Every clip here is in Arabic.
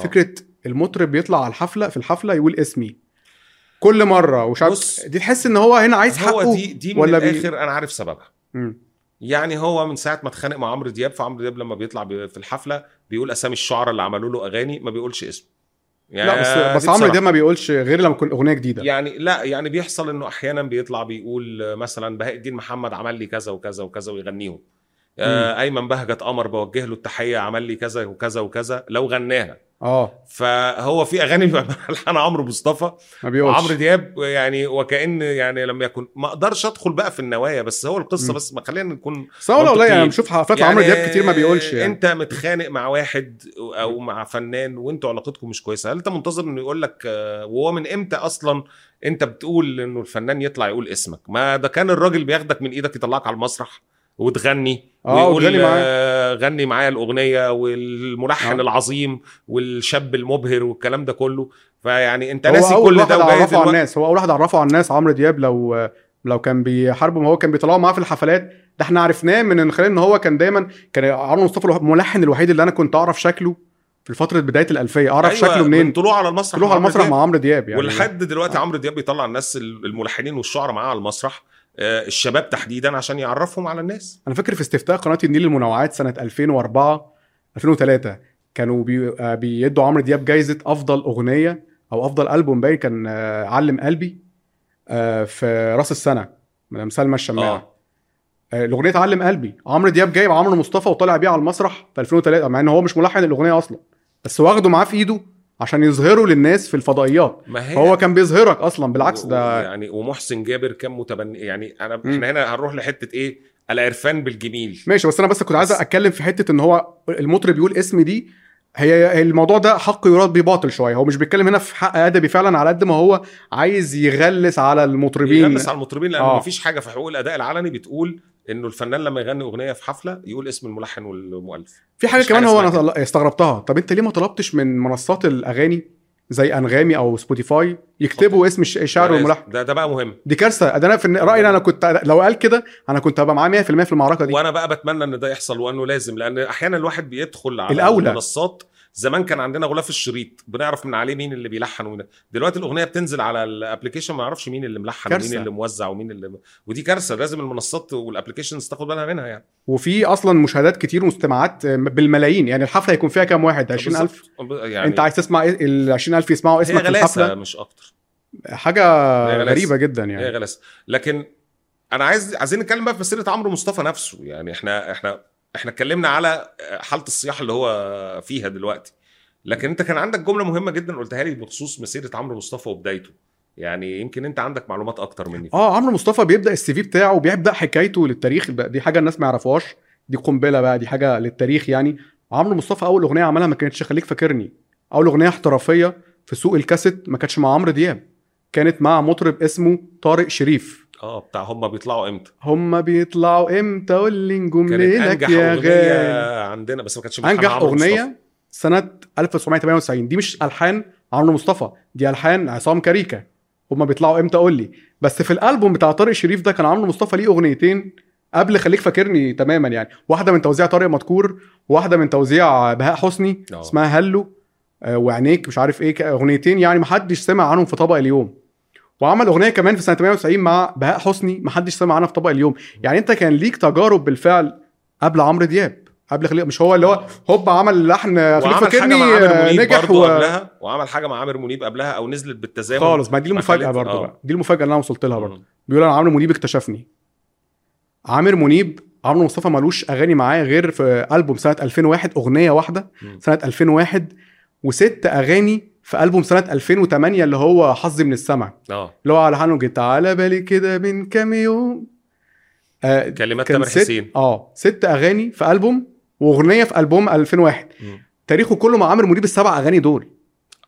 آه. فكرة المطرب بيطلع على الحفلة في الحفلة يقول اسمي. كل مرة ومش عارف بص، دي تحس إن هو هنا عايز حقه هو دي دي من ولا بي- الآخر أنا عارف سببها. مم. يعني هو من ساعة ما اتخانق مع عمرو دياب فعمرو دياب لما بيطلع بي- في الحفلة بيقول أسامي الشعراء اللي عملوا له أغاني ما بيقولش اسمه يعني لا بس بس عمرو. دياب ما بيقولش غير لما تكون أغنية جديدة. يعني لا يعني بيحصل إنه أحيانا بيطلع بيقول مثلا بهاء الدين محمد عمل لي كذا وكذا وكذا ويغنيهم. آه أيمن بهجت قمر بوجه له التحية عمل لي كذا وكذا وكذا لو غناها. آه. فهو في أغاني بيبقى ملحن عمرو مصطفى وعمرو دياب يعني وكأن يعني لم يكن ما أقدرش أدخل بقى في النوايا بس هو القصة مم. بس ما خلينا نكون بس هو والله. يعني بشوف حفلات عمرو دياب كتير ما بيقولش يعني. أنت متخانق مع واحد أو مع فنان وأنتوا علاقتكم مش كويسة هل أنت منتظر إنه يقول لك آه، وهو من إمتى أصلا أنت بتقول إنه الفنان يطلع يقول اسمك؟ ما ده كان الراجل بياخدك من إيدك يطلعك على المسرح. وتغني آه وتغني معاه. آه، غني معايا الأغنية والملحن آه. العظيم والشاب المبهر والكلام ده كله فيعني أنت هو ناسي كل ده وجاي عرفه على الناس هو أول واحد عرفه على الناس عمرو دياب لو لو كان بيحاربه ما هو كان بيطلعوا معاه في الحفلات ده إحنا عرفناه من خلال إن هو كان دايما كان عمرو مصطفى الملحن الوحيد اللي أنا كنت أعرف شكله في فترة بداية الألفية أعرف أيوة، شكله منين من طلوعه على المسرح تروح على المسرح. مع عمرو دياب يعني ولحد دلوقتي آه. عمرو دياب بيطلع الناس الملحنين والشعراء معاه على المسرح الشباب تحديدا عشان يعرفهم على الناس. أنا فاكر في استفتاء قناه النيل للمنوعات سنة 2004 2003 كانوا بي... آه، بيدوا عمرو دياب جايزة أفضل أغنية أو أفضل ألبوم باين كان آه، علم قلبي آه، في راس السنة من سلمى الشماعة. آه، الأغنية علم قلبي. عمرو دياب جايب عمرو مصطفى وطالع بيها على المسرح في 2003 مع إن هو مش ملحن الأغنية أصلا بس واخده معاه في إيده عشان يظهره للناس في الفضائيات. ما هي فهو كان بيظهرك أصلا بالعكس ده يعني ومحسن جابر كان متبني يعني أنا مم. إحنا هنا هنروح لحتة إيه؟ العرفان بالجميل. ماشي بس أنا بس كنت عايز أتكلم في حتة إن هو المطرب يقول اسمي دي هي هي الموضوع ده حق يراد بيه باطل شوية. هو مش بيتكلم هنا في حق أدبي فعلا على قد ما هو عايز يغلس على المطربين. يغلس على المطربين لأن آه. مفيش حاجة في حقوق الأداء العلني بتقول إنه الفنان لما يغني أغنية في حفلة يقول اسم الملحن والمؤلف. في حاجة كمان حاجة هو أنا استغربتها. طب أنت ليه ما طلبتش من منصات الأغاني زي Anghami أو Spotify يكتبوا اسم الش- الشاعر والملحن؟ ده ده بقى مهم. دي كارثة. ده أنا في رأيي أنا كنت لو قال كده أنا كنت هبقى معاه 100% في المعركة دي. وأنا بقى بتمنى إن ده يحصل وأنه لازم لأن أحيانا الواحد بيدخل على الأولى. المنصات زمان كان عندنا غلاف الشريط بنعرف من عليه مين اللي بيلحن ومين دلوقتي الأغنية بتنزل على ال application ما نعرفش مين اللي ملحن كارثة. ومين اللي موزع ومين اللي ودي كارثة لازم المنصات وال applications تاخد بالها منها يعني. وفي أصلا مشاهدات كتير ومستمعات بالملايين يعني الحفلة هيكون فيها كام واحد؟ 20000 بالظبط. يعني أنت عايز تسمع إيه- ال 20000 يسمعوا هي اسمك غلاسة الحفلة؟ مش أكتر. حاجة هي. غريبة جدا هي يعني غلاسة. لكن أنا عايز عايزين نتكلم بقى في مسيره عمرو مصطفى نفسه يعني إحنا إحنا إحنا اتكلمنا على حالة الصياح اللي هو فيها دلوقتي. لكن انت كان عندك جملة مهمة جدا قلتها لي بخصوص مسيرة عمرو مصطفى وبدايته. يعني يمكن انت عندك معلومات أكتر مني. آه عمرو مصطفى بيبدأ السي في بتاعه بيبدا حكايته للتاريخ. دي حاجة الناس ما يعرفوهاش دي قنبلة بقى دي حاجة للتاريخ يعني. عمرو مصطفى أول أغنية عملها ما كانتش خليك فاكرني. أول أغنية احترافية في سوق الكاسيت ما كانتش مع عمرو دياب. كانت مع مطرب اسمه طارق شريف. آه بتاع هم بيطلعوا إمتى؟ هما بيطلعوا إمتى؟ قول لي نجوم ليلك يا أغنية غالي. عندنا بس ما كانتش أنجح عمرو مصطفى. اغنيه سنه 1998 دي مش ألحان عمرو مصطفى دي ألحان عصام كاريكا هما بيطلعوا إمتى؟ قول لي. بس في الألبوم بتاع طارق شريف ده كان عمرو مصطفى ليه أغنيتين قبل خليك فاكرني تماما يعني. واحدة من توزيع طارق مدكور وواحده من توزيع بهاء حسني آه. اسمها هلو آه، وعينيك مش عارف إيه أغنيتين يعني محدش سمع عنهم في طبق اليوم. وعمل أغنية كمان في سنة 98 مع بهاء حسني محدش سمع عنها في طبق اليوم يعني أنت كان ليك تجارب بالفعل قبل عمرو دياب قبل خليك مش هو اللي هو هوب عمل لحن حاجة فاكرني مع عامر منيب نجح و... قبلها وعمل حاجة مع عامر منيب قبلها أو نزلت بالتزامن خالص ما دي المفاجأة برضه آه. بقى دي المفاجأة اللي أنا وصلت لها برضه. بيقول أنا عمرو منيب اكتشفني عامر منيب عمرو مصطفى ملوش أغاني معاه غير في ألبوم سنة 2001 أغنية واحدة. سنة 2001 وست أغاني في ألبوم سنة 2008 اللي هو حظي من السمع. آه. اللي هو على حاله جيت على بالي كده من كام يوم. آه كلمات تامر حسين. آه ست أغاني في ألبوم وأغنية في ألبوم 2001 مم. تاريخه كله مع عامر منيب السبع أغاني دول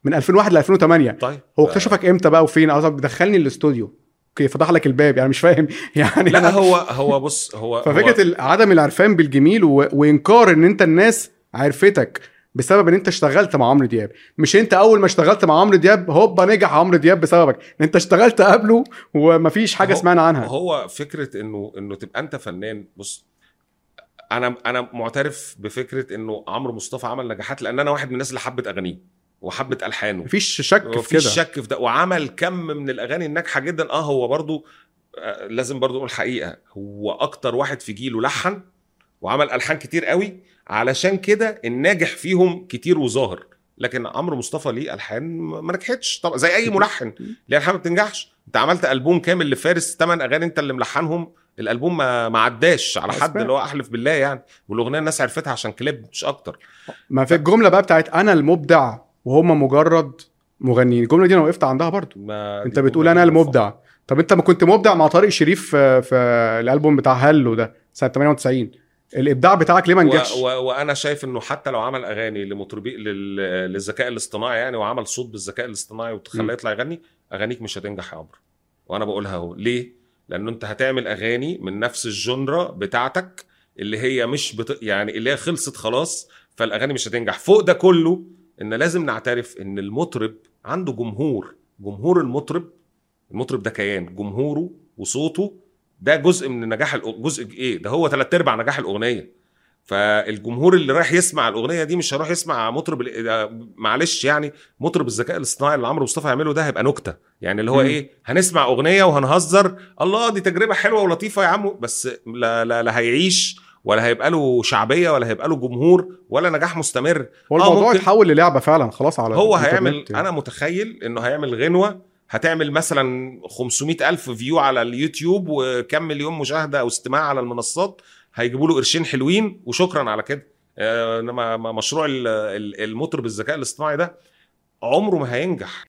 من 2001 ل 2008 طيب. هو اكتشفك إمتى بقى وفين؟ قصدك دخلني الاستوديو. أوكي فتح لك الباب يعني مش فاهم. يعني لا هو هو بص هو ففكرة هو عدم العرفان بالجميل و... وإنكار إن أنت الناس عرفتك. بسبب إن أنت اشتغلت مع عمرو دياب. مش أنت أول ما اشتغلت مع عمرو دياب هوبا نجح عمرو دياب بسببك. إن أنت اشتغلت قبله ومفيش حاجة سمعنا عنها. هو فكرة إنه إنه تبقى أنت فنان بص أنا أنا معترف بفكرة إنه عمرو مصطفى عمل نجاحات لأن أنا واحد من الناس اللي حبت أغانيه وحبه ألحانه. مفيش شك في مفيش كده. شك في ده. وعمل كم من الأغاني الناجحة جدا. آه هو برضو آه لازم برضو نقول الحقيقة هو أكتر واحد في جيله لحن وعمل ألحان كتير قوي علشان كده الناجح فيهم كتير وظاهر. لكن عمرو مصطفى ليه ألحان ما نجحتش. طبعا زي أي ملحن. ليه ألحان ما بتنجحش؟ أنت عملت ألبوم كامل لفارس ثمان أغاني أنت اللي ملحنهم. الألبوم ما ما عداش على حد. اللي هو أحلف بالله يعني. والأغنية الناس عرفتها عشان كليب مش أكتر. ما في الجملة بقى بتاعت أنا المبدع وهم مجرد مغنيين. الجملة دي أنا وقفت عندها برضو. ما أنت بتقول أنا المبدع. طب أنت ما كنت مبدع مع طارق شريف في, الألبوم بتاع هالو ده سنة 98 الابداع بتاعك ليه ما و... نجحش؟ و... وأنا شايف انه حتى لو عمل اغاني لمطربي لل... للذكاء الاصطناعي يعني وعمل صوت بالذكاء الاصطناعي. وتخليه يطلع يغني اغانيك مش هتنجح يا عمرو. وأنا بقولها اهو. ليه؟ لأنه انت هتعمل اغاني من نفس الجنرا بتاعتك اللي هي مش بت... يعني اللي هي خلصت خلاص فالاغاني مش هتنجح. فوق ده كله ان لازم نعترف ان المطرب عنده جمهور. جمهور المطرب المطرب ده كيان. جمهوره وصوته ده جزء من نجاح جزء إيه؟ ده هو ثلاث أرباع نجاح الأغنية. فالجمهور اللي رايح يسمع الأغنية دي مش هيروح يسمع مطرب آه، معلش يعني مطرب الذكاء الاصطناعي اللي عمرو مصطفى يعمله ده هيبقى نكتة. يعني اللي هو مم. إيه؟ هنسمع أغنية وهنهزر. الله دي تجربة حلوة ولطيفة يا عم بس لا لا, لا هيعيش ولا هيبقى له شعبية ولا هيبقى له جمهور ولا نجاح مستمر. هو آه، الموضوع اتحول للعبة فعلا خلاص على هو هيعمل يعني. أنا متخيل إنه هيعمل غنوة هتعمل مثلا 500 ألف فيو على اليوتيوب وكم مليون مشاهدة أو استماع على المنصات هيجيبوا له قرشين حلوين وشكرا على كده. آه، إنما مشروع ال- ال- المطرب الذكاء الاصطناعي ده عمره ما هينجح.